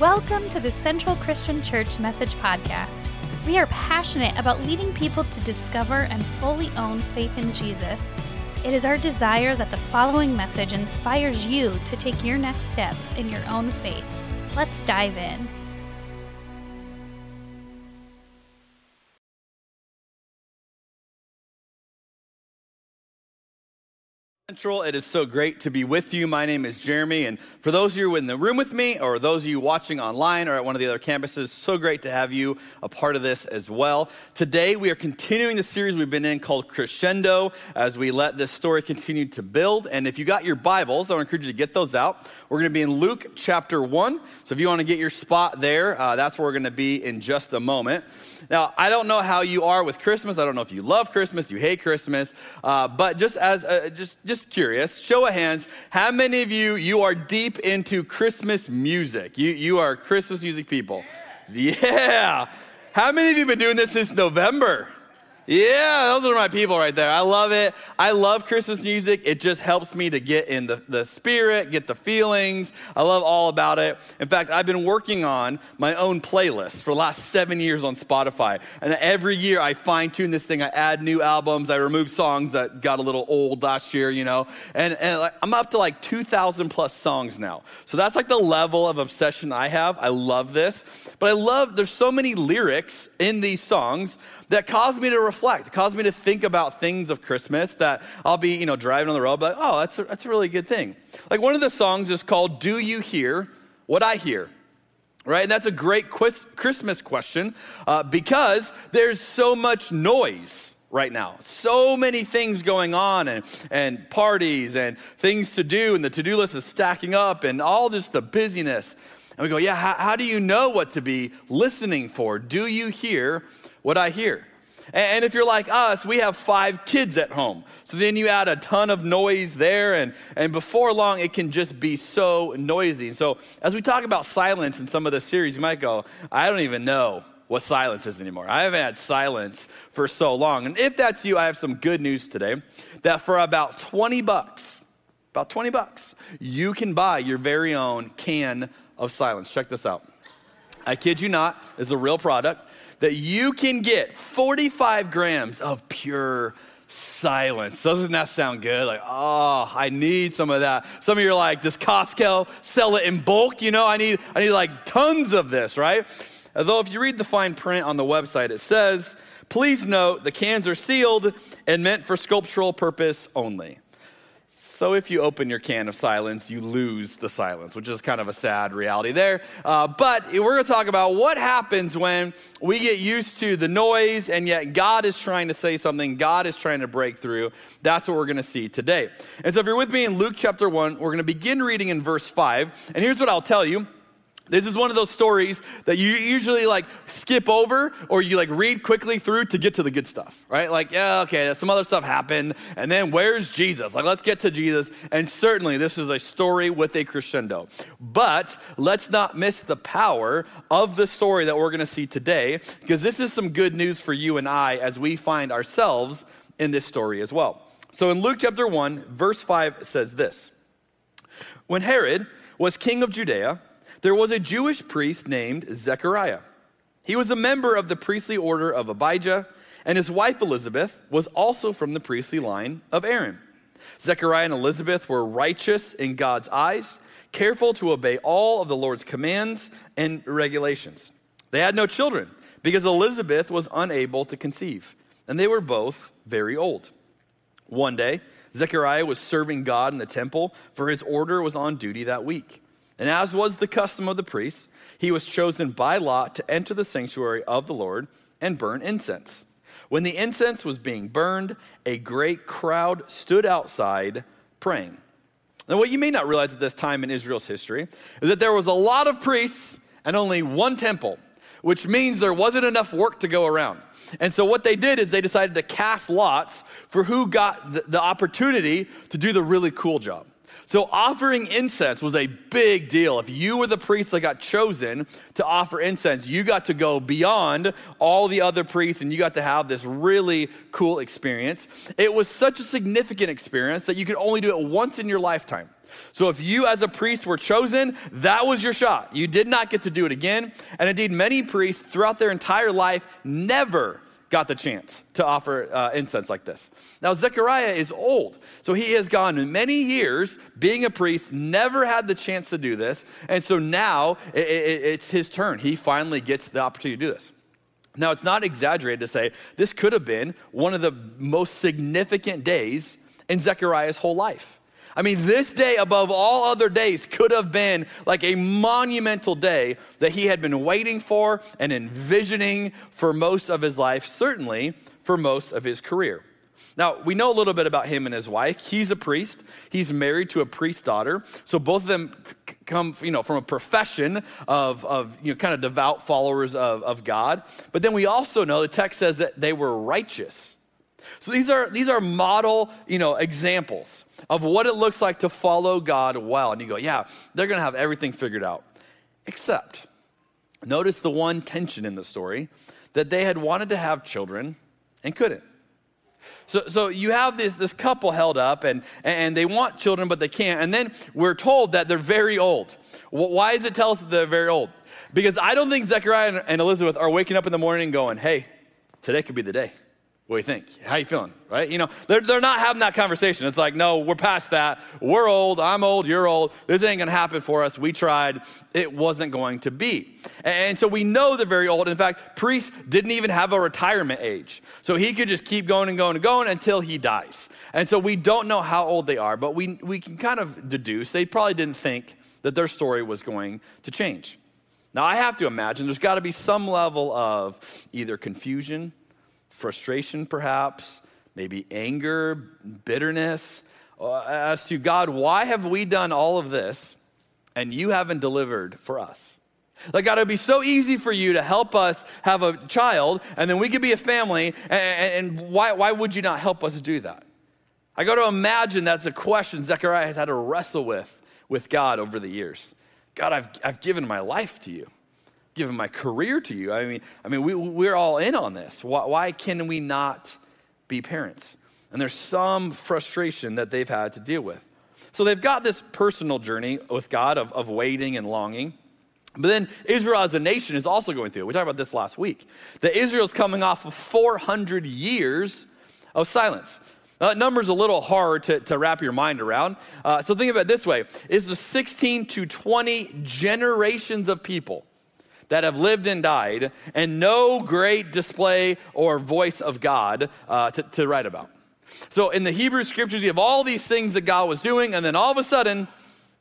Welcome to the Central Christian Church Message Podcast. We are passionate about leading people to discover and fully own faith in Jesus. It is our desire that the following message inspires you to take your next steps in your own faith. Let's dive in. Central, it is so great to be with you. My name is Jeremy, and for those of you in the room with me, or those of you watching online or at one of the other campuses, so great to have you a part of this as well. Today, we are continuing the series we've been in called Crescendo as we let this story continue to build. And if you got your Bibles, I to encourage you to get those out. We're going to be in Luke chapter 1. So if you want to get your spot there, uh, that's where we're going to be in just a moment. Now, I don't know how you are with Christmas. I don't know if you love Christmas, you hate Christmas, uh, but just as uh, just just curious, show of hands, how many of you you are deep into Christmas music? You you are Christmas music people. Yeah. How many of you been doing this since November? Yeah, those are my people right there. I love it. I love Christmas music. It just helps me to get in the, the spirit, get the feelings. I love all about it. In fact, I've been working on my own playlist for the last seven years on Spotify. And every year I fine tune this thing. I add new albums. I remove songs that got a little old last year, you know. And, and I'm up to like 2,000 plus songs now. So that's like the level of obsession I have. I love this. But I love, there's so many lyrics in these songs that caused me to reflect, caused me to think about things of Christmas that I'll be, you know, driving on the road, but oh, that's a, that's a really good thing. Like one of the songs is called Do You Hear What I Hear? Right? And that's a great Christmas question uh, because there's so much noise right now. So many things going on and, and parties and things to do, and the to do list is stacking up and all just the busyness. And we go, yeah, how, how do you know what to be listening for? Do you hear what I hear. And if you're like us, we have five kids at home. So then you add a ton of noise there, and, and before long, it can just be so noisy. And so as we talk about silence in some of the series, you might go, I don't even know what silence is anymore. I haven't had silence for so long. And if that's you, I have some good news today that for about 20 bucks, about 20 bucks, you can buy your very own can of silence. Check this out. I kid you not, it's a real product that you can get 45 grams of pure silence. Doesn't that sound good? Like, oh, I need some of that. Some of you are like, does Costco sell it in bulk? You know, I need, I need like tons of this, right? Although if you read the fine print on the website, it says, please note the cans are sealed and meant for sculptural purpose only. So if you open your can of silence, you lose the silence, which is kind of a sad reality there. Uh, but we're going to talk about what happens when we get used to the noise and yet God is trying to say something, God is trying to break through. That's what we're going to see today. And so if you're with me in Luke chapter 1, we're going to begin reading in verse 5. And here's what I'll tell you. This is one of those stories that you usually like skip over or you like read quickly through to get to the good stuff, right? Like, yeah, okay, some other stuff happened. And then where's Jesus? Like, let's get to Jesus. And certainly this is a story with a crescendo. But let's not miss the power of the story that we're going to see today because this is some good news for you and I as we find ourselves in this story as well. So in Luke chapter 1, verse 5 says this When Herod was king of Judea, there was a Jewish priest named Zechariah. He was a member of the priestly order of Abijah, and his wife Elizabeth was also from the priestly line of Aaron. Zechariah and Elizabeth were righteous in God's eyes, careful to obey all of the Lord's commands and regulations. They had no children because Elizabeth was unable to conceive, and they were both very old. One day, Zechariah was serving God in the temple, for his order was on duty that week. And as was the custom of the priests, he was chosen by lot to enter the sanctuary of the Lord and burn incense. When the incense was being burned, a great crowd stood outside praying. Now, what you may not realize at this time in Israel's history is that there was a lot of priests and only one temple, which means there wasn't enough work to go around. And so, what they did is they decided to cast lots for who got the, opportunity to do the really cool job. So, offering incense was a big deal. If you were the priest that got chosen to offer incense, you got to go beyond all the other priests and you got to have this really cool experience. It was such a significant experience that you could only do it once in your lifetime. So if you as a priest were chosen, that was your shot. You did not get to do it again. And indeed, many priests throughout their entire life never got the chance to offer uh, incense like this. Now, Zechariah is old, so he has gone many years being a priest, never had the chance to do this, and so now it, it, it's his turn. He finally gets the opportunity to do this. Now, it's not exaggerated to say this could have been one of the most significant days in Zechariah's whole life. I mean, this day above all other days could have been like a monumental day that he had been waiting for and envisioning for most of his life, certainly for most of his career. Now, we know a little bit about him and his wife. He's a priest. He's married to a priest's daughter. So both of them come, you know, from a profession of, of you know, kind of devout followers of, of God. But then we also know the text says that they were righteous. So these are, these are model, you know, examples of what it looks like to follow God well. And you go, yeah, they're going to have everything figured out. Except, notice the one tension in the story that they had wanted to have children and couldn't. So, so you have this, this couple held up and, and they want children, but they can't. And then we're told that they're very old. Why does it tell us that they're very old? Because I don't think Zechariah and Elizabeth are waking up in the morning going, hey, today could be the day. What do you think? How you feeling? Right? You know, they're, they're not having that conversation. It's like, no, we're past that. We're old. I'm old. You're old. This ain't going to happen for us. We tried. It wasn't going to be. And so we know they're very old. In fact, priests didn't even have a retirement age. So he could just keep going and going and going until he dies. And so we don't know how old they are, but we, we can kind of deduce they probably didn't think that their story was going to change. Now, I have to imagine there's got to be some level of either confusion frustration, perhaps, maybe anger, bitterness, uh, as to God, why have we done all of this and you haven't delivered for us? Like, God, it'd be so easy for you to help us have a child, and then we could be a family, and, and why, why would you not help us do that? I got to imagine that's a question Zechariah has had to wrestle with with God over the years. God, I've, I've given my life to you given my career to you. I mean, I mean, we, we're all in on this. Why, why can we not be parents? And there's some frustration that they've had to deal with. So they've got this personal journey with God of, of waiting and longing. But then Israel as a nation is also going through it. We talked about this last week. That Israel's coming off of 400 years of silence. Now, that number's a little hard to, to wrap your mind around. Uh, so think about it this way it's the 16 to 20 generations of people that have lived and died, and no great display or voice of God uh, to, to write about. So in the Hebrew scriptures, you have all these things that God was doing, and then all of a sudden,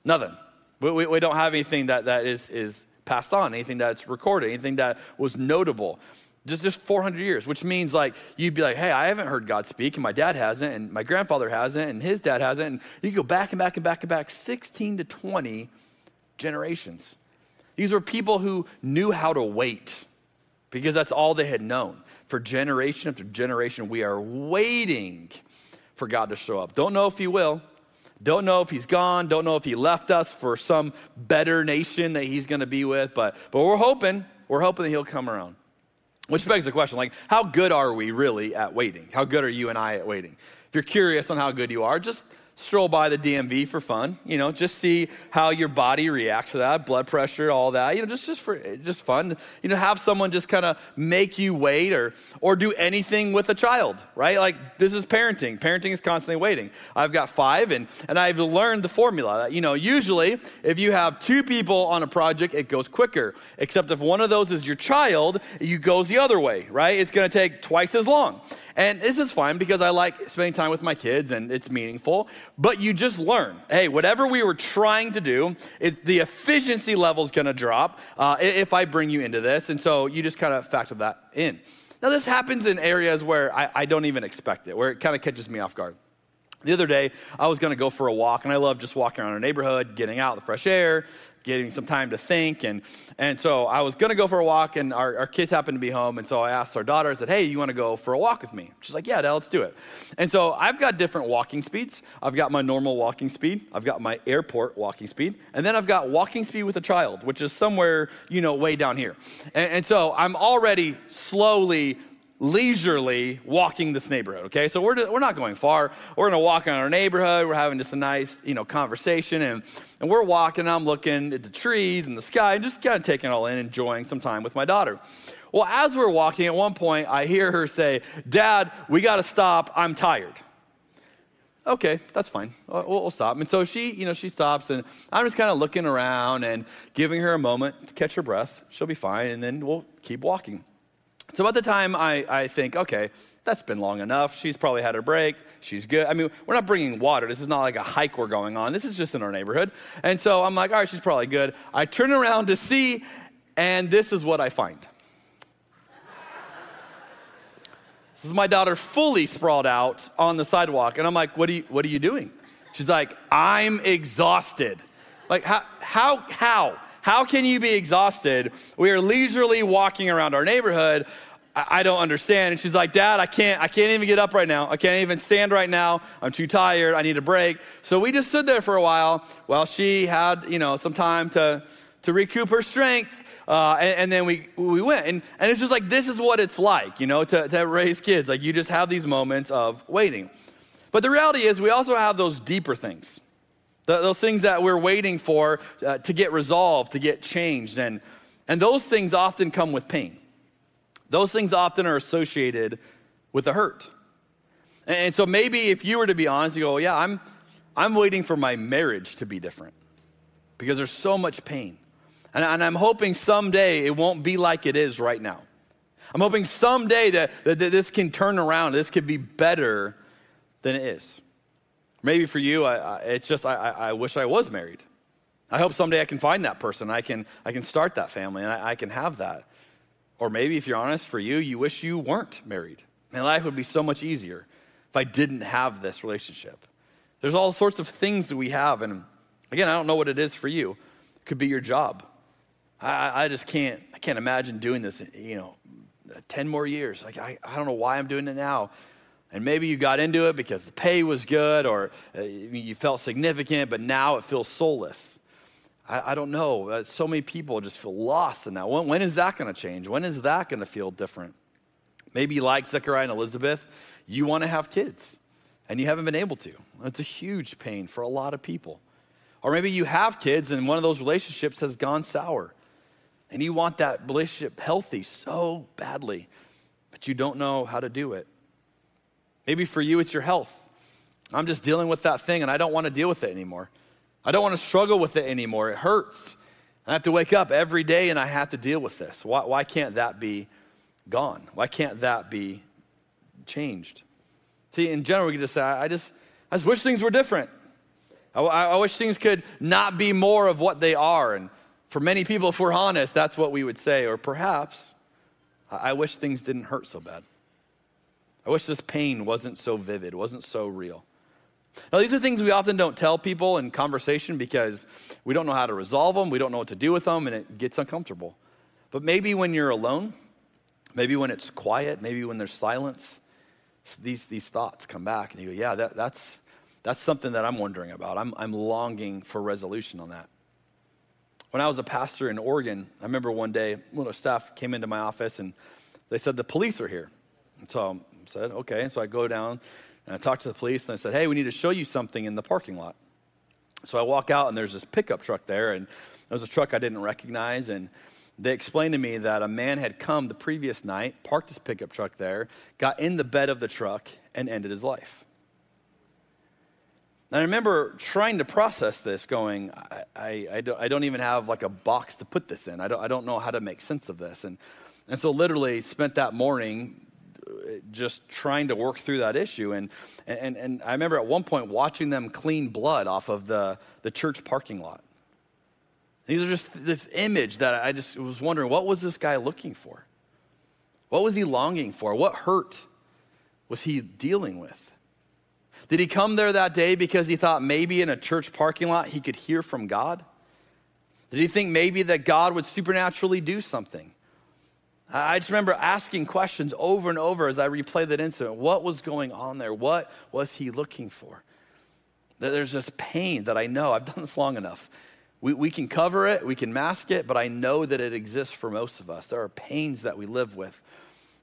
nothing. We, we, we don't have anything that, that is, is passed on, anything that's recorded, anything that was notable just just 400 years which means like you'd be like hey i haven't heard god speak and my dad hasn't and my grandfather hasn't and his dad hasn't and you go back and back and back and back 16 to 20 generations these were people who knew how to wait because that's all they had known. For generation after generation, we are waiting for God to show up. Don't know if He will. Don't know if He's gone. Don't know if He left us for some better nation that He's going to be with. But, but we're hoping. We're hoping that He'll come around. Which begs the question like, how good are we really at waiting? How good are you and I at waiting? If you're curious on how good you are, just stroll by the DMV for fun, you know, just see how your body reacts to that, blood pressure, all that, you know, just, just for just fun. You know, have someone just kind of make you wait or or do anything with a child, right? Like this is parenting. Parenting is constantly waiting. I've got five and and I've learned the formula. That, you know, usually if you have two people on a project, it goes quicker. Except if one of those is your child, it goes the other way, right? It's gonna take twice as long. And this is fine because I like spending time with my kids and it's meaningful. But you just learn hey, whatever we were trying to do, it, the efficiency level is going to drop uh, if I bring you into this. And so you just kind of factor that in. Now, this happens in areas where I, I don't even expect it, where it kind of catches me off guard. The other day, I was going to go for a walk, and I love just walking around our neighborhood, getting out the fresh air, getting some time to think. And, and so I was going to go for a walk, and our, our kids happened to be home. And so I asked our daughter, I said, Hey, you want to go for a walk with me? She's like, Yeah, Dad, let's do it. And so I've got different walking speeds. I've got my normal walking speed, I've got my airport walking speed, and then I've got walking speed with a child, which is somewhere, you know, way down here. And, and so I'm already slowly leisurely walking this neighborhood, okay? So we're, we're not going far. We're gonna walk in our neighborhood. We're having just a nice, you know, conversation. And, and we're walking, I'm looking at the trees and the sky and just kind of taking it all in, enjoying some time with my daughter. Well, as we're walking, at one point, I hear her say, Dad, we gotta stop. I'm tired. Okay, that's fine. We'll, we'll stop. And so she, you know, she stops, and I'm just kind of looking around and giving her a moment to catch her breath. She'll be fine, and then we'll keep walking. So by the time I, I think, okay, that's been long enough. She's probably had her break. She's good. I mean, we're not bringing water. This is not like a hike we're going on. This is just in our neighborhood. And so I'm like, all right, she's probably good. I turn around to see, and this is what I find. This is my daughter fully sprawled out on the sidewalk. And I'm like, what are you, what are you doing? She's like, I'm exhausted. Like, how, how, how? How can you be exhausted? We are leisurely walking around our neighborhood. I, don't understand. And she's like, Dad, I can't, I can't even get up right now. I can't even stand right now. I'm too tired. I need a break. So we just stood there for a while while she had, you know, some time to, to recoup her strength. Uh, and, and, then we, we went. And, and it's just like, this is what it's like, you know, to, to raise kids. Like, you just have these moments of waiting. But the reality is, we also have those deeper things those things that we're waiting for uh, to get resolved, to get changed. And, and those things often come with pain. Those things often are associated with a hurt. And, and so maybe if you were to be honest, you go, yeah, I'm, I'm waiting for my marriage to be different because there's so much pain. And, and I'm hoping someday it won't be like it is right now. I'm hoping someday that, that, that this can turn around, this could be better than it is. Maybe for you, I, I, it's just I, I, wish I was married. I hope someday I can find that person. I can, I can start that family and I, I can have that. Or maybe, if you're honest, for you, you wish you weren't married. My life would be so much easier if I didn't have this relationship. There's all sorts of things that we have. And again, I don't know what it is for you. It could be your job. I, I just can't, I can't imagine doing this, you know, 10 more years. Like, I, I don't know why I'm doing it now. And maybe you got into it because the pay was good or uh, you felt significant, but now it feels soulless. I, I don't know. Uh, so many people just feel lost in that. When, when is that going to change? When is that going to feel different? Maybe like Zechariah and Elizabeth, you want to have kids and you haven't been able to. It's a huge pain for a lot of people. Or maybe you have kids and one of those relationships has gone sour and you want that relationship healthy so badly, but you don't know how to do it. Maybe for you, it's your health. I'm just dealing with that thing and I don't want to deal with it anymore. I don't want to struggle with it anymore. It hurts. I have to wake up every day and I have to deal with this. Why, why can't that be gone? Why can't that be changed? See, in general, we can just say, I just, I just wish things were different. I, I wish things could not be more of what they are. And for many people, if we're honest, that's what we would say. Or perhaps, I wish things didn't hurt so bad. I wish this pain wasn't so vivid, wasn't so real. Now, these are things we often don't tell people in conversation because we don't know how to resolve them, we don't know what to do with them, and it gets uncomfortable. But maybe when you're alone, maybe when it's quiet, maybe when there's silence, these, these thoughts come back, and you go, Yeah, that, that's, that's something that I'm wondering about. I'm, I'm longing for resolution on that. When I was a pastor in Oregon, I remember one day one of the staff came into my office and they said, The police are here. And so said, okay. So I go down and I talk to the police and I said, hey, we need to show you something in the parking lot. So I walk out and there's this pickup truck there, and it was a truck I didn't recognize. And they explained to me that a man had come the previous night, parked his pickup truck there, got in the bed of the truck, and ended his life. And I remember trying to process this, going, I, I, I, don't, I don't, even have like a box to put this in. I don't, I don't know how to make sense of this. And, and so, literally, spent that morning just trying to work through that issue. And, and, and I remember at one point watching them clean blood off of the, the church parking lot. These are just this image that I just was wondering what was this guy looking for? What was he longing for? What hurt was he dealing with? Did he come there that day because he thought maybe in a church parking lot he could hear from God? Did he think maybe that God would supernaturally do something? I just remember asking questions over and over as I replay that incident. What was going on there? What was he looking for? There's just pain that I know. I've done this long enough. We, we can cover it, we can mask it, but I know that it exists for most of us. There are pains that we live with.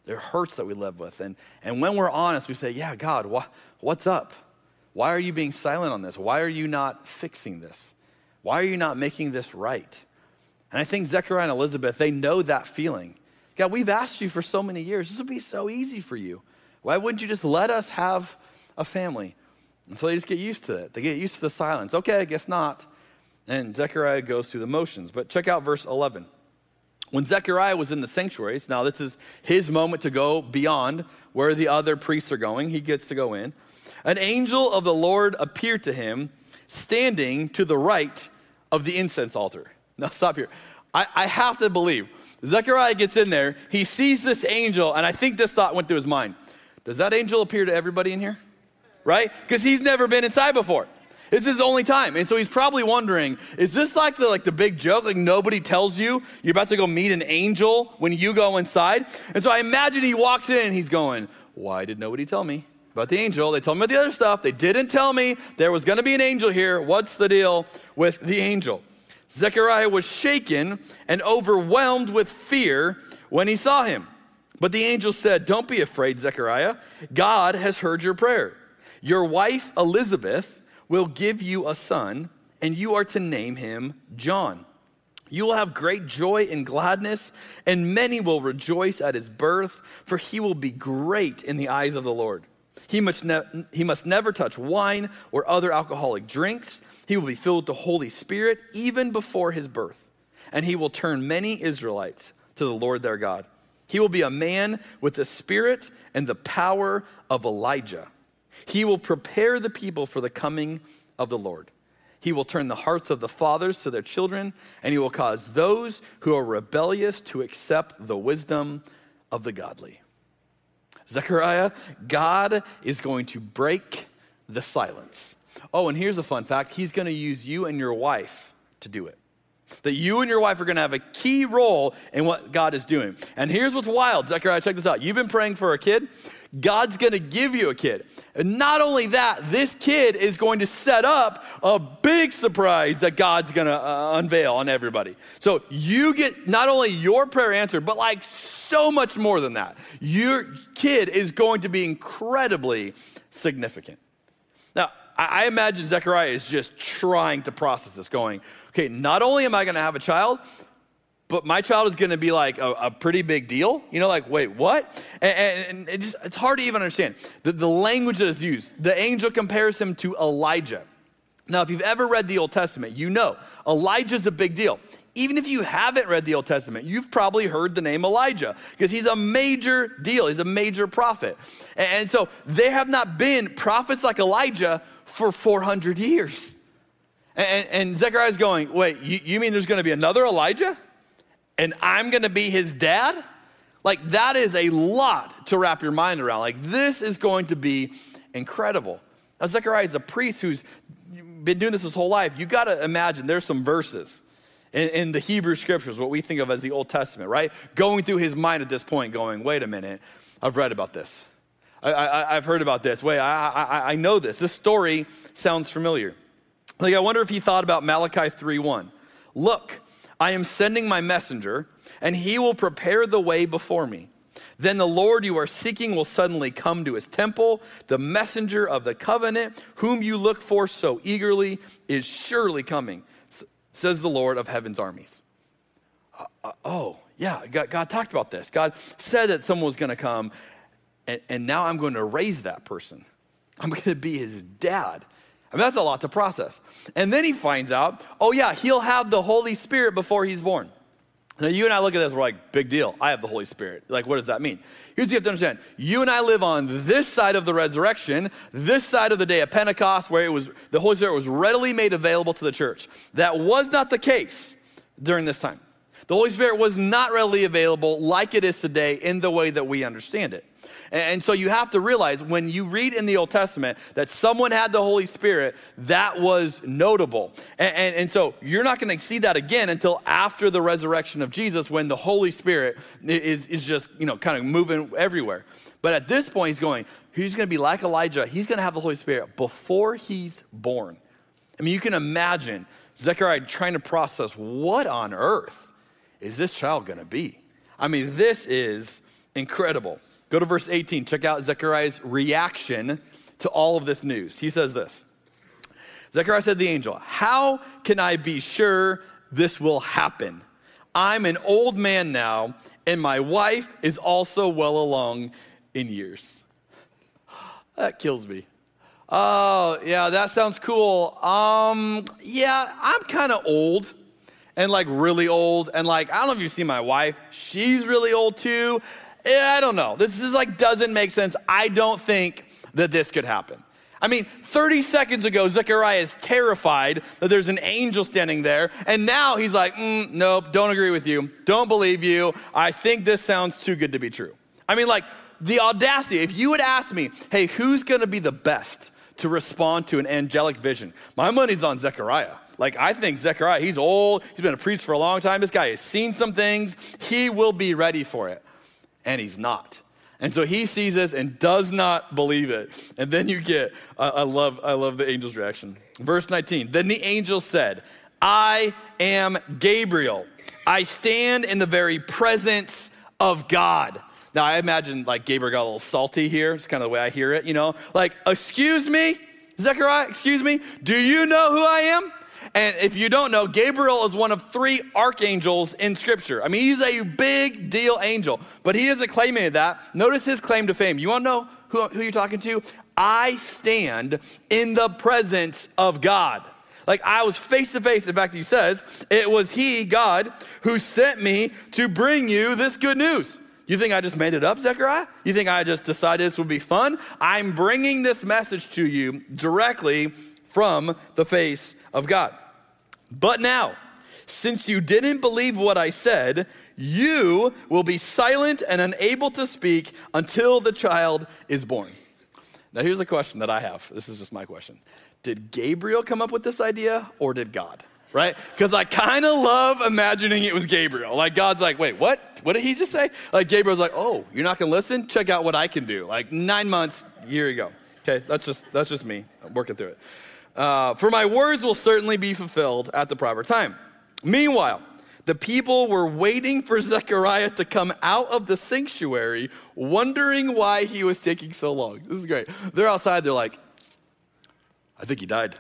there are hurts that we live with. And, and when we're honest, we say, Yeah, God, wh- what's up? Why are you being silent on this? Why are you not fixing this? Why are you not making this right? And I think Zechariah and Elizabeth, they know that feeling. God, we've asked you for so many years. This would be so easy for you. Why wouldn't you just let us have a family? And so they just get used to it. They get used to the silence. Okay, I guess not. And Zechariah goes through the motions. But check out verse 11. When Zechariah was in the sanctuaries, now this is his moment to go beyond where the other priests are going. He gets to go in. An angel of the Lord appeared to him, standing to the right of the incense altar. Now, stop here. I, I have to believe. Zechariah gets in there, he sees this angel, and I think this thought went through his mind. Does that angel appear to everybody in here? Right? Because he's never been inside before. It's his only time. And so he's probably wondering, is this like the like the big joke? Like nobody tells you you're about to go meet an angel when you go inside? And so I imagine he walks in and he's going, Why did nobody tell me about the angel? They told me about the other stuff. They didn't tell me there was gonna be an angel here. What's the deal with the angel? Zechariah was shaken and overwhelmed with fear when he saw him. But the angel said, Don't be afraid, Zechariah. God has heard your prayer. Your wife, Elizabeth, will give you a son, and you are to name him John. You will have great joy and gladness, and many will rejoice at his birth, for he will be great in the eyes of the Lord. He must, ne- he must never touch wine or other alcoholic drinks. He will be filled with the Holy Spirit even before his birth, and he will turn many Israelites to the Lord their God. He will be a man with the spirit and the power of Elijah he will prepare the people for the coming of the Lord. He will turn the hearts of the fathers to their children, and he will cause those who are rebellious to accept the wisdom of the godly. Zechariah, God is going to break the silence. Oh, and here's a fun fact He's going to use you and your wife to do it. That you and your wife are going to have a key role in what God is doing. And here's what's wild, Zechariah, check this out. You've been praying for a kid. God's gonna give you a kid. And not only that, this kid is going to set up a big surprise that God's gonna uh, unveil on everybody. So you get not only your prayer answered, but like so much more than that. Your kid is going to be incredibly significant. I imagine Zechariah is just trying to process this, going, okay, not only am I gonna have a child, but my child is going to be like a, a, pretty big deal. You know, like, wait, what? And, and it just, it's hard to even understand the, the language that is used. The angel compares him to Elijah. Now, if you've ever read the Old Testament, you know Elijah's a big deal. Even if you haven't read the Old Testament, you've probably heard the name Elijah because he's a major deal. He's a major prophet. And so there have not been prophets like Elijah for 400 years. And, and Zechariah's going, wait, you, you mean there's going to be another Elijah? and I'm gonna be his dad? Like, that is a lot to wrap your mind around. Like, this is going to be incredible. Now, Zechariah is a priest who's been doing this his whole life. You gotta imagine there's some verses in, in, the Hebrew scriptures, what we think of as the Old Testament, right? Going through his mind at this point, going, wait a minute, I've read about this. I, have heard about this. Wait, I, I, I know this. This story sounds familiar. Like, I wonder if he thought about Malachi 3 1. Look, I am sending my messenger, and he will prepare the way before me. Then the Lord you are seeking will suddenly come to his temple. The messenger of the covenant, whom you look for so eagerly, is surely coming, says the Lord of heaven's armies. Uh, uh, oh, yeah, God, God, talked about this. God said that someone was going to come, and, and now I'm going to raise that person. I'm going to be his dad. I mean, that's a lot to process. And then he finds out, oh, yeah, he'll have the Holy Spirit before he's born. Now, you and I look at this, we're like, big deal. I have the Holy Spirit. Like, what does that mean? Here's what you have to understand you and I live on this side of the resurrection, this side of the day of Pentecost, where it was, the Holy Spirit was readily made available to the church. That was not the case during this time. The Holy Spirit was not readily available like it is today in the way that we understand it. And so you have to realize when you read in the Old Testament that someone had the Holy Spirit, that was notable. And, and, and so you're not going to see that again until after the resurrection of Jesus when the Holy Spirit is, is just, you know, kind of moving everywhere. But at this point, he's going, he's going to be like Elijah. He's going to have the Holy Spirit before he's born. I mean, you can imagine Zechariah trying to process what on earth is this child going to be? I mean, this is Incredible. Go to verse 18. Check out Zechariah's reaction to all of this news. He says this Zechariah said to the angel, How can I be sure this will happen? I'm an old man now, and my wife is also well along in years. That kills me. Oh, yeah, that sounds cool. Um, yeah, I'm kind of old and like really old. And like, I don't know if you've seen my wife. She's really old too. I don't know. This is like doesn't make sense. I don't think that this could happen. I mean, 30 seconds ago, Zechariah is terrified that there's an angel standing there. And now he's like, mm, nope, don't agree with you. Don't believe you. I think this sounds too good to be true. I mean, like, the audacity. If you would ask me, hey, who's going to be the best to respond to an angelic vision? My money's on Zechariah. Like, I think Zechariah, he's old, he's been a priest for a long time. This guy has seen some things. He will be ready for it. And he's not. And so he sees this and does not believe it. And then you get, uh, I, love, I love the angel's reaction. Verse 19 Then the angel said, I am Gabriel. I stand in the very presence of God. Now, I imagine like Gabriel got a little salty here. It's kind of the way I hear it, you know? Like, excuse me, Zechariah, excuse me, do you know who I am? And if you don't know, Gabriel is one of three archangels in Scripture. I mean, he's a big deal angel, but he isn't claiming that. Notice his claim to fame. You want to know who, who you're talking to? I stand in the presence of God. Like I was face to face. In fact, he says, it was he, God, who sent me to bring you this good news. You think I just made it up, Zechariah? You think I just decided this would be fun? I'm bringing this message to you directly from the face of God. But now, since you didn't believe what I said, you will be silent and unable to speak until the child is born. Now, here's a question that I have. This is just my question. Did Gabriel come up with this idea or did God? Right? Because I kind of love imagining it was Gabriel. Like, God's like, wait, what? What did he just say? Like, Gabriel's like, oh, you're not going to listen? Check out what I can do. Like, nine months, year ago. Okay, that's just, that's just me I'm working through it. Uh, for my words will certainly be fulfilled at the proper time. Meanwhile, the people were waiting for Zechariah to come out of the sanctuary, wondering why he was taking so long. This is great. They're outside, they're like, I think he died.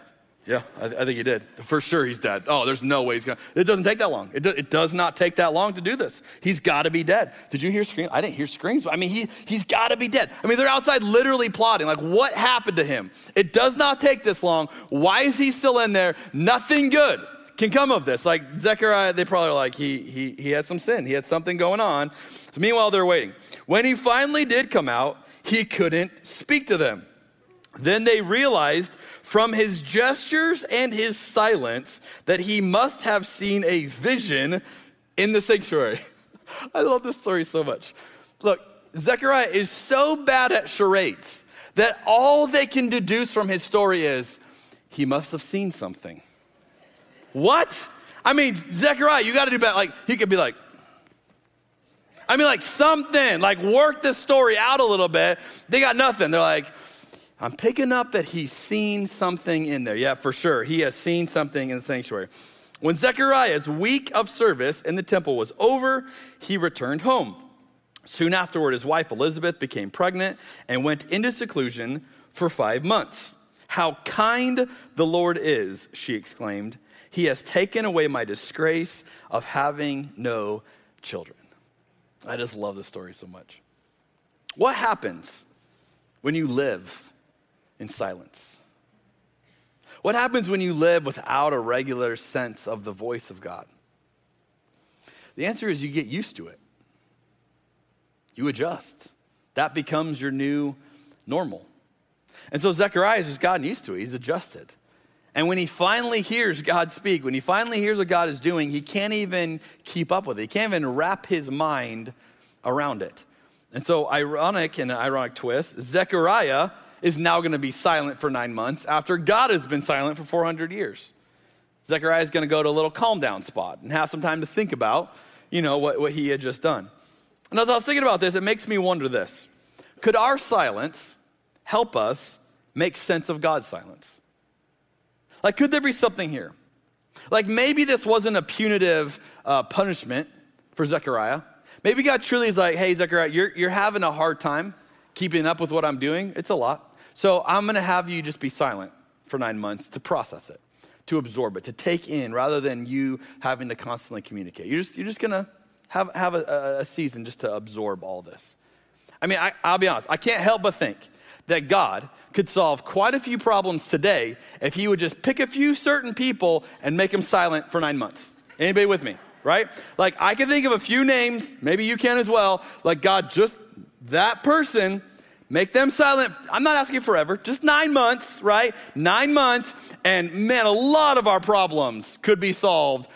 Yeah, I, I, think he did. For sure he's dead. Oh, there's no way he's going to. It doesn't take that long. It, do, it does not take that long to do this. He's got to be dead. Did you hear screams? I didn't hear screams. I mean, he, he's got to be dead. I mean, they're outside literally plotting. Like, what happened to him? It does not take this long. Why is he still in there? Nothing good can come of this. Like, Zechariah, they probably are like, he, he, he had some sin. He had something going on. So, meanwhile, they're waiting. When he finally did come out, he couldn't speak to them. Then they realized from his gestures and his silence that he must have seen a vision in the sanctuary. I love this story so much. Look, Zechariah is so bad at charades that all they can deduce from his story is he must have seen something. What? I mean, Zechariah, you got to do better. Like, he could be like, I mean, like something, like work the story out a little bit. They got nothing. They're like, I'm picking up that he's seen something in there. Yeah, for sure. He has seen something in the sanctuary. When Zechariah's week of service in the temple was over, he returned home. Soon afterward, his wife Elizabeth became pregnant and went into seclusion for five months. How kind the Lord is, she exclaimed. He has taken away my disgrace of having no children. I just love this story so much. What happens when you live in silence? What happens when you live without a regular sense of the voice of God? The answer is you get used to it. You adjust. That becomes your new normal. And so Zechariah has gotten used to it. He's adjusted. And when he finally hears God speak, when he finally hears what God is doing, he can't even keep up with it. He can't even wrap his mind around it. And so, ironic and an ironic twist, Zechariah is now going to be silent for nine months after God has been silent for 400 years. Zechariah is going to go to a little calm down spot and have some time to think about, you know, what, what he had just done. And as I was thinking about this, it makes me wonder this. Could our silence help us make sense of God's silence? Like, could there be something here? Like, maybe this wasn't a punitive uh, punishment for Zechariah. Maybe God truly is like, hey, Zechariah, you're, you're having a hard time keeping up with what I'm doing. It's a lot. So I'm going to have you just be silent for nine months to process it, to absorb it, to take in, rather than you having to constantly communicate. You're just, you're just going to have, have a, a, season just to absorb all this. I mean, I, I'll be honest, I can't help but think that God could solve quite a few problems today if he would just pick a few certain people and make them silent for nine months. Anybody with me? Right? Like, I can think of a few names, maybe you can as well. Like, God, just that person, make them silent. I'm not asking forever, just nine months, right? Nine months, and man, a lot of our problems could be solved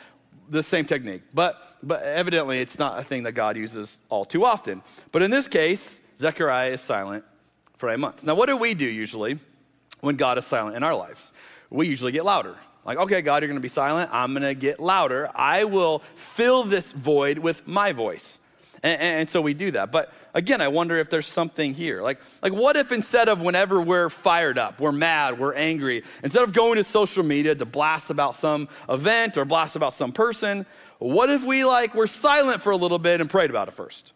the same technique. But, but evidently, it's not a thing that God uses all too often. But in this case, Zechariah is silent for eight months. Now, what do we do usually when God is silent in our lives? We usually get louder. Like, okay, God, you're going to be silent. I'm going to get louder. I will fill this void with my voice. And, and, so we do that. But again, I wonder if there's something here. Like, like, what if instead of whenever we're fired up, we're mad, we're angry, instead of going to social media to blast about some event or blast about some person, what if we like were silent for a little bit and prayed about it first?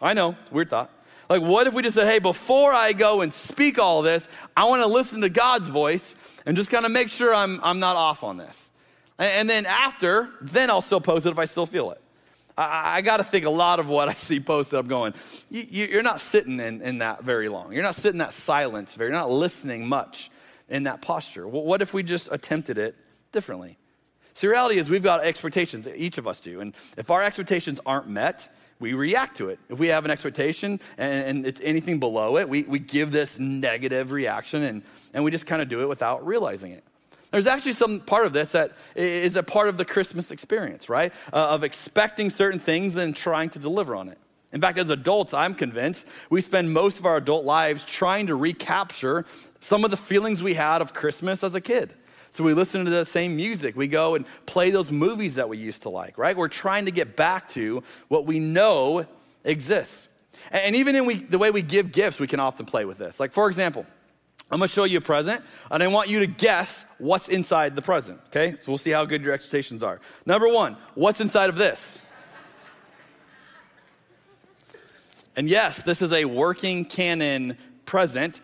I know, weird thought. Like, what if we just said, hey, before I go and speak all this, I want to listen to God's voice and just kind of make sure I'm, I'm not off on this. And, and then after, then I'll still post it if I still feel it. I, I got to think a lot of what I see posted. I'm going, you, are not sitting in, in that very long. You're not sitting that silence very, you're not listening much in that posture. Well, what if we just attempted it differently? See, the reality is we've got expectations, each of us do. And if our expectations aren't met, we react to it. If we have an expectation and, and it's anything below it, we, we give this negative reaction and, and we just kind of do it without realizing it. There's actually some part of this that is a part of the Christmas experience, right? Uh, of expecting certain things and trying to deliver on it. In fact, as adults, I'm convinced we spend most of our adult lives trying to recapture some of the feelings we had of Christmas as a kid. So we listen to the same music. We go and play those movies that we used to like, right? We're trying to get back to what we know exists. And even in we, the way we give gifts, we can often play with this. Like, for example, I'm gonna show you a present, and I want you to guess what's inside the present, okay? So we'll see how good your expectations are. Number one, what's inside of this? And yes, this is a working Canon present,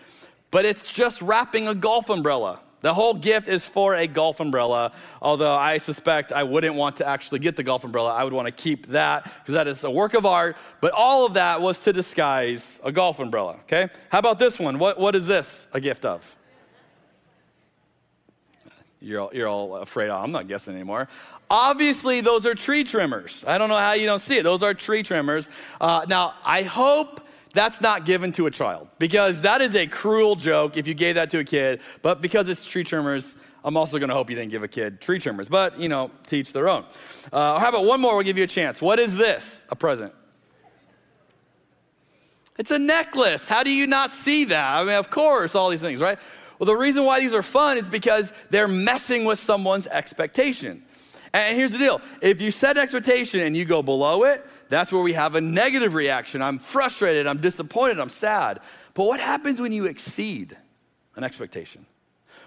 but it's just wrapping a golf umbrella. The whole gift is for a golf umbrella, although I suspect I wouldn't want to actually get the golf umbrella. I would want to keep that because that is a work of art. But all of that was to disguise a golf umbrella, okay? How about this one? What, what is this a gift of? You're all, you're all afraid, oh, I'm not guessing anymore. Obviously, those are tree trimmers. I don't know how you don't see it. Those are tree trimmers. Uh, now, I hope that's not given to a child because that is a cruel joke if you gave that to a kid. But because it's tree trimmers, I'm also going to hope you didn't give a kid tree trimmers. But, you know, teach their own. Uh, how about one more? We'll give you a chance. What is this? A present. It's a necklace. How do you not see that? I mean, of course, all these things, right? Well, the reason why these are fun is because they're messing with someone's expectation. And here's the deal if you set an expectation and you go below it, that's where we have a negative reaction. I'm frustrated, I'm disappointed, I'm sad. But what happens when you exceed an expectation?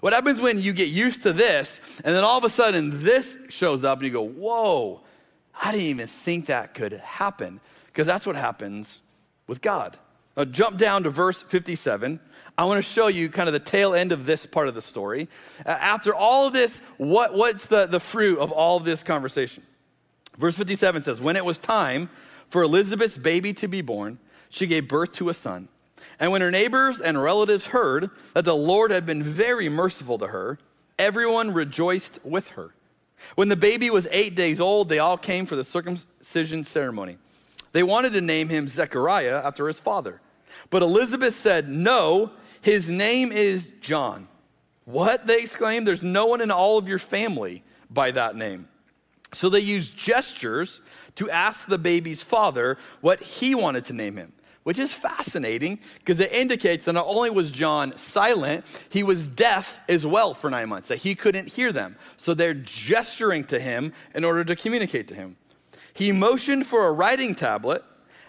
What happens when you get used to this and then all of a sudden this shows up and you go, whoa, I didn't even think that could happen? Because that's what happens with God. Now, jump down to verse 57. I want to show you kind of the tail end of this part of the story. After all of this, what, what's the, the fruit of all this conversation? Verse 57 says, When it was time for Elizabeth's baby to be born, she gave birth to a son. And when her neighbors and relatives heard that the Lord had been very merciful to her, everyone rejoiced with her. When the baby was eight days old, they all came for the circumcision ceremony. They wanted to name him Zechariah after his father. But Elizabeth said, No, his name is John. What? They exclaimed. There's no one in all of your family by that name. So they used gestures to ask the baby's father what he wanted to name him, which is fascinating because it indicates that not only was John silent, he was deaf as well for nine months, that he couldn't hear them. So they're gesturing to him in order to communicate to him. He motioned for a writing tablet,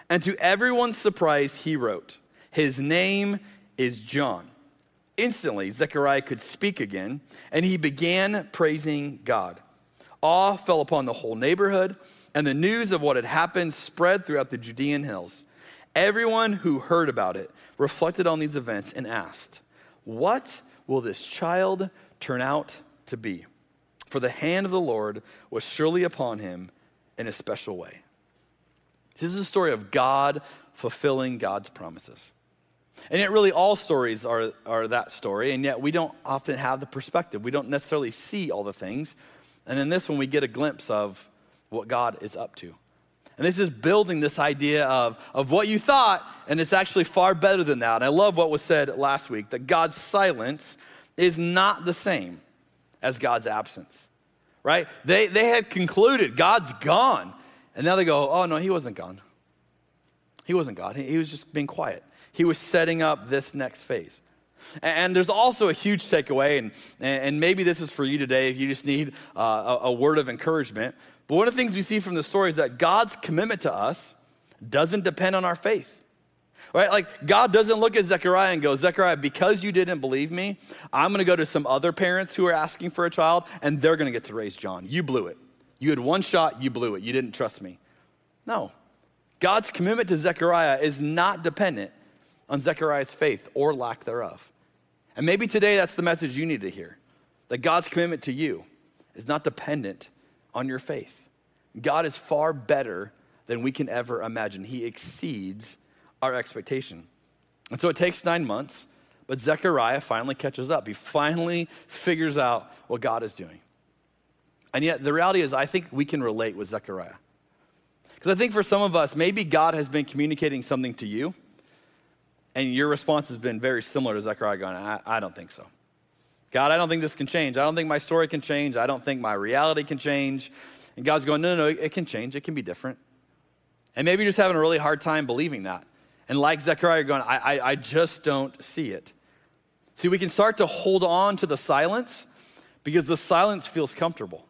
and to everyone's surprise, he wrote, His name is John. Instantly, Zechariah could speak again, and he began praising God. Awe fell upon the whole neighborhood, and the news of what had happened spread throughout the Judean hills. Everyone who heard about it reflected on these events and asked, What will this child turn out to be? For the hand of the Lord was surely upon him in a special way. This is a story of God fulfilling God's promises. And yet, really, all stories are, are that story, and yet we don't often have the perspective. We don't necessarily see all the things. And in this one, we get a glimpse of what God is up to. And this is building this idea of, of what you thought, and it's actually far better than that. And I love what was said last week that God's silence is not the same as God's absence, right? They, they had concluded God's gone. And now they go, oh, no, he wasn't gone. He wasn't God. He, he was just being quiet. He was setting up this next phase. And there's also a huge takeaway, and, and maybe this is for you today if you just need uh, a, a word of encouragement. But one of the things we see from the story is that God's commitment to us doesn't depend on our faith. Right? Like, God doesn't look at Zechariah and go, Zechariah, because you didn't believe me, I'm going to go to some other parents who are asking for a child, and they're going to get to raise John. You blew it. You had one shot, you blew it. You didn't trust me. No. God's commitment to Zechariah is not dependent on Zechariah's faith or lack thereof. And maybe today that's the message you need to hear that God's commitment to you is not dependent on your faith. God is far better than we can ever imagine, He exceeds our expectation. And so it takes nine months, but Zechariah finally catches up. He finally figures out what God is doing. And yet, the reality is, I think we can relate with Zechariah. Because I think for some of us, maybe God has been communicating something to you, and your response has been very similar to Zechariah going, I, I don't think so. God, I don't think this can change. I don't think my story can change. I don't think my reality can change. And God's going, no, no, no, it can change. It can be different. And maybe you're just having a really hard time believing that. And like Zechariah, you're going, I, I, I just don't see it. See, we can start to hold on to the silence because the silence feels comfortable.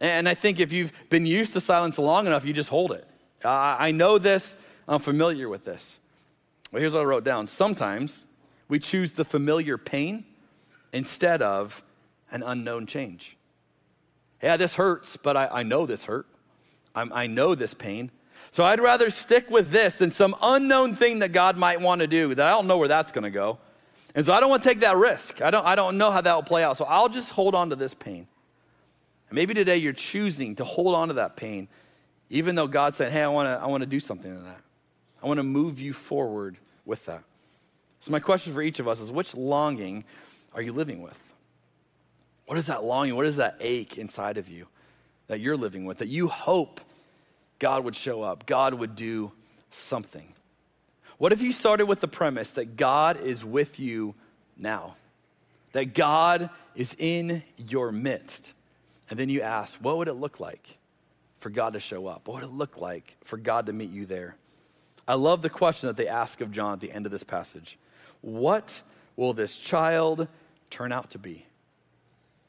And I think if you've been used to silence long enough, you just hold it. I know this, I'm familiar with this. Well, here's what I wrote down. Sometimes we choose the familiar pain instead of an unknown change. Yeah, this hurts, but I, I know this hurt. I'm, I know this pain. So I'd rather stick with this than some unknown thing that God might want to do that I don't know where that's going to go. And so I don't want to take that risk. I don't, I don't know how that will play out. So I'll just hold on to this pain. And maybe today you're choosing to hold on to that pain, even though God said, hey, I want to I wanna do something to that. I want to move you forward with that. So, my question for each of us is which longing are you living with? What is that longing? What is that ache inside of you that you're living with that you hope God would show up, God would do something? What if you started with the premise that God is with you now? That God is in your midst. And then you ask, what would it look like for God to show up? What would it look like for God to meet you there? I love the question that they ask of John at the end of this passage What will this child turn out to be?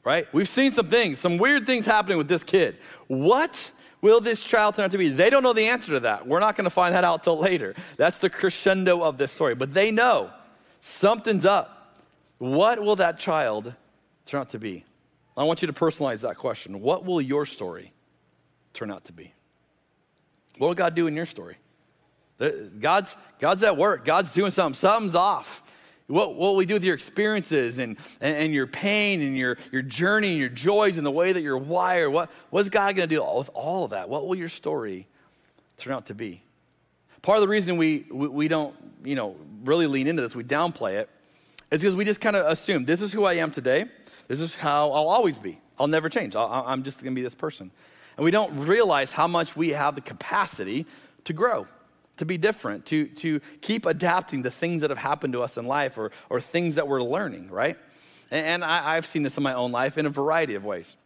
Right? We've seen some things, some weird things happening with this kid. What will this child turn out to be? They don't know the answer to that. We're not going to find that out till later. That's the crescendo of this story. But they know something's up. What will that child turn out to be? I want you to personalize that question. What will your story turn out to be? What will God do in your story? God's, God's at work. God's doing something. Something's off. What, what will we do with your experiences and, and, and, your pain and your, your journey and your joys and the way that you're wired? What, what's God going to do with all of that? What will your story turn out to be? Part of the reason we, we, we don't, you know, really lean into this, we downplay it, is because we just kind of assume this is who I am today. This is how I'll always be. I'll never change. i I'm just going to be this person. And we don't realize how much we have the capacity to grow to be different, to, to keep adapting to things that have happened to us in life or, or things that we're learning, right? And, and I, I've seen this in my own life in a variety of ways.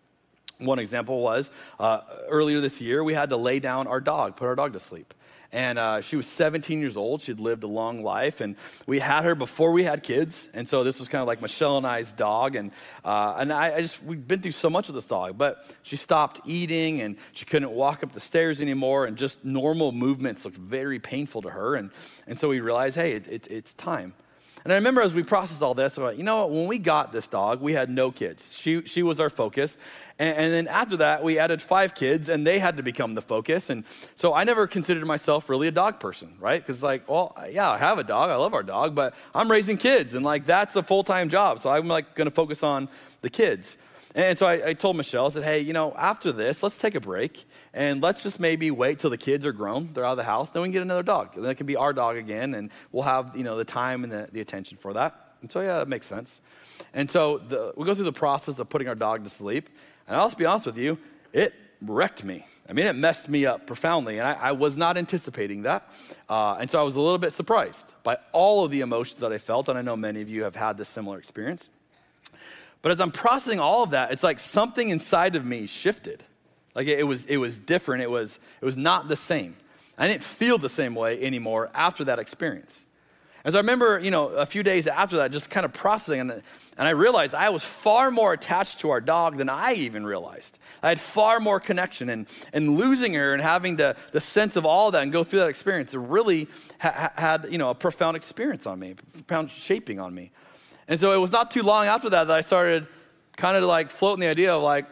One example was uh, earlier this year, we had to lay down our dog, put our dog to sleep. And uh, she was 17 years old. She'd lived a long life. And we had her before we had kids. And so this was kind of like Michelle and I's dog. And, uh, and I, I, just, we'd been through so much with this dog. But she stopped eating and she couldn't walk up the stairs anymore. And just normal movements looked very painful to her. And, and so we realized, hey, it, it, it's time. And I remember as we processed all this, I went, you know when we got this dog, we had no kids. She, she was our focus. And, and, then after that, we added five kids, and they had to become the focus. And so I never considered myself really a dog person, right? Because, like, well, yeah, I have a dog. I love our dog, but I'm raising kids, and, like, that's a full time job. So I'm, like, going to focus on the kids. And so I, I, told Michelle, I said, hey, you know, after this, let's take a break and let's just maybe wait till the kids are grown, they're out of the house, then we can get another dog. Then it can be our dog again, and we'll have, you know, the time and the, the attention for that. And so, yeah, that makes sense. And so the, we go through the process of putting our dog to sleep. And I'll just be honest with you, it wrecked me. I mean, it messed me up profoundly, and I, I was not anticipating that. Uh, and so I was a little bit surprised by all of the emotions that I felt, and I know many of you have had this similar experience. But as I'm processing all of that, it's like something inside of me shifted. Like it, was, it was different. It was, it was not the same. I didn't feel the same way anymore after that experience. As I remember, you know, a few days after that, just kind of processing, and, and I realized I was far more attached to our dog than I even realized. I had far more connection, and, and losing her and having the, the sense of all that and go through that experience, really ha- had, you know, a profound experience on me, profound shaping on me. And so it was not too long after that that I started kind of like floating the idea of like,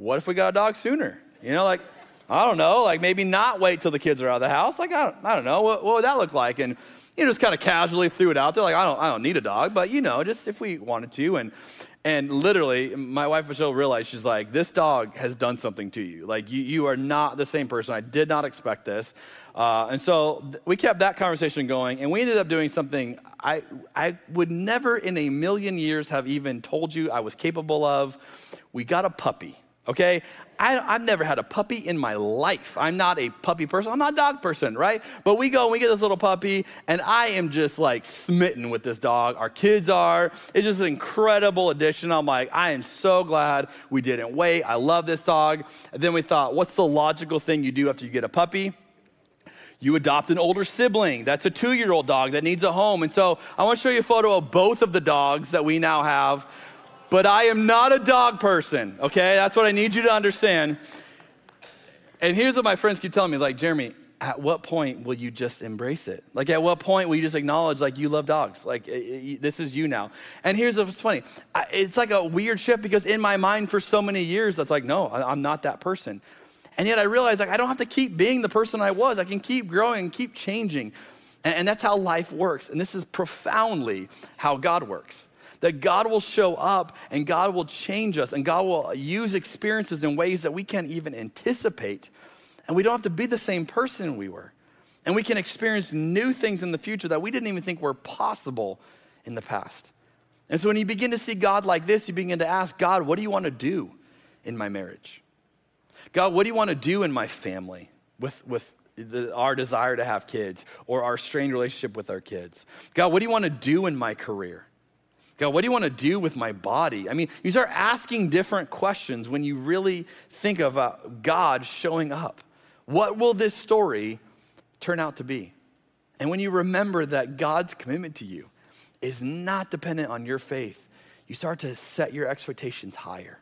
what if we got a dog sooner? You know, like, I don't know, like maybe not wait till the kids are out of the house. Like, I don't, I don't know, what, what would that look like? And, you know, just kind of casually threw it out there, like, I don't, I don't need a dog, but, you know, just if we wanted to. And, and literally, my wife Michelle realized she's like, this dog has done something to you. Like, you, you are not the same person. I did not expect this. Uh, and so th- we kept that conversation going, and we ended up doing something I, I would never in a million years have even told you I was capable of. We got a puppy okay? I, have never had a puppy in my life. I'm not a puppy person. I'm not a dog person, right? But we go and we get this little puppy, and I am just like smitten with this dog. Our kids are. It's just an incredible addition. I'm like, I am so glad we didn't wait. I love this dog. And then we thought, what's the logical thing you do after you get a puppy? you adopt an older sibling. That's a two year old dog that needs a home. And so I want to show you a photo of both of the dogs that we now have but I am not a dog person, okay? That's what I need you to understand. And here's what my friends keep telling me like, Jeremy, at what point will you just embrace it? Like, at what point will you just acknowledge, like, you love dogs? Like, eh, eh, it, it, this is you now. And here's what's funny I, it's like a weird shift because in my mind for so many years, that's like, no, I, I'm not that person. And yet I realized, like, I don't have to keep being the person I was. I can keep growing and keep changing. And that's how life works. And this is profoundly how God works that God will show up and God will change us and God will use experiences in ways that we can't even anticipate. And we don't have to be the same person we were. And we can experience new things in the future that we didn't even think were possible in the past. And so when you begin to see God like this, you begin to ask God, what do you want to do in my marriage? God, what do you want to do in my family with, with the, our desire to have kids or our strained relationship with our kids? God, what do you want to do in my career? God, what do you want to do with my body? I mean, you start asking different questions when you really think of uh, God showing up. What will this story turn out to be? And when you remember that God's commitment to you is not dependent on your faith, you start to set your expectations higher.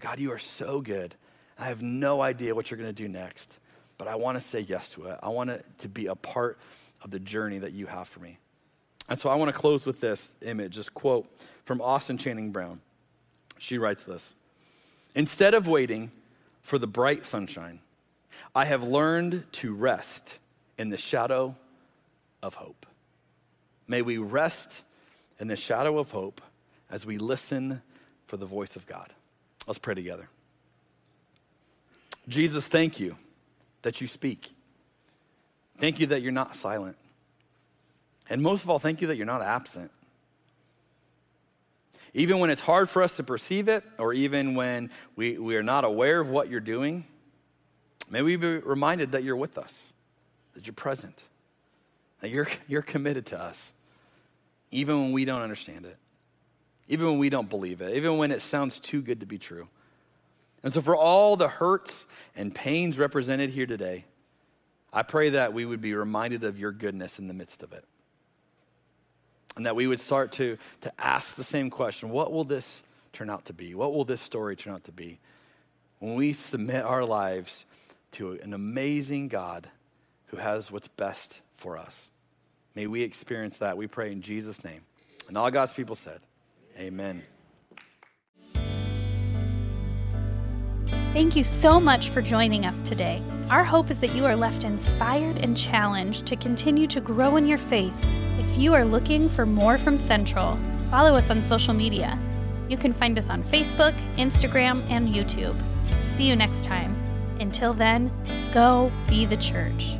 God, you are so good. I have no idea what you're going to do next, but I want to say yes to it. I want it to be a part of the journey that you have for me. And so I want to close with this image, this quote from Austin Channing Brown. She writes this Instead of waiting for the bright sunshine, I have learned to rest in the shadow of hope. May we rest in the shadow of hope as we listen for the voice of God. Let's pray together. Jesus, thank you that you speak. Thank you that you're not silent. And most of all, thank you that you're not absent. Even when it's hard for us to perceive it, or even when we, we are not aware of what you're doing, may we be reminded that you're with us, that you're present, that you're, you're committed to us, even when we don't understand it, even when we don't believe it, even when it sounds too good to be true. And so, for all the hurts and pains represented here today, I pray that we would be reminded of your goodness in the midst of it. And that we would start to, to ask the same question what will this turn out to be? What will this story turn out to be? When we submit our lives to an amazing God who has what's best for us. May we experience that. We pray in Jesus' name. And all God's people said, Amen. Thank you so much for joining us today. Our hope is that you are left inspired and challenged to continue to grow in your faith. If you are looking for more from Central, follow us on social media. You can find us on Facebook, Instagram, and YouTube. See you next time. Until then, go be the church.